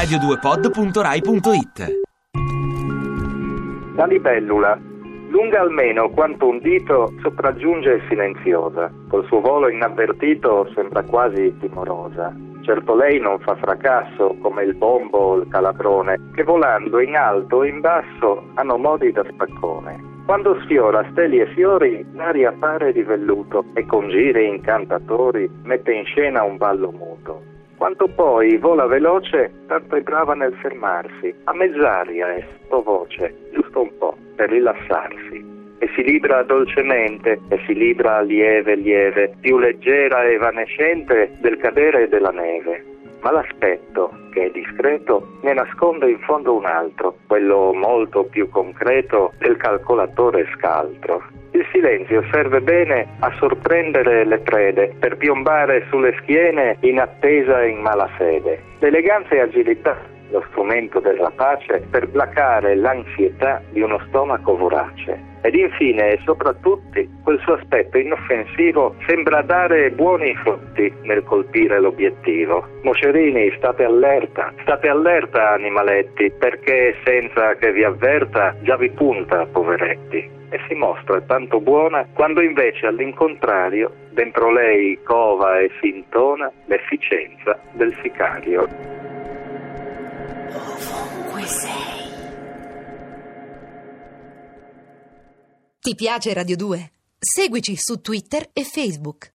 radio2pod.rai.it La libellula, lunga almeno quanto un dito, sopraggiunge silenziosa. Col suo volo inavvertito sembra quasi timorosa. Certo lei non fa fracasso come il bombo o il calabrone, che volando in alto e in basso hanno modi da spaccone. Quando sfiora steli e fiori, l'aria pare di velluto e con giri incantatori mette in scena un ballo muto. Quanto poi vola veloce, tanto è brava nel fermarsi, a mezz'aria e sottovoce, giusto un po', per rilassarsi. E si libra dolcemente, e si libra lieve lieve, più leggera e evanescente del cadere della neve. Ma l'aspetto, che è discreto, ne nasconde in fondo un altro, quello molto più concreto del calcolatore scaltro. Il silenzio serve bene a sorprendere le prede, per piombare sulle schiene in attesa e in malafede. L'eleganza e agilità, lo strumento del rapace, per placare l'ansietà di uno stomaco vorace. Ed infine e soprattutto quel suo aspetto inoffensivo sembra dare buoni frutti nel colpire l'obiettivo. Moscerini, state allerta, state allerta animaletti, perché senza che vi avverta già vi punta, poveretti e si mostra tanto buona quando invece all'incontrario dentro lei cova e si intona l'efficienza del sicario. Ovunque sei. Ti piace Radio 2? Seguici su Twitter e Facebook.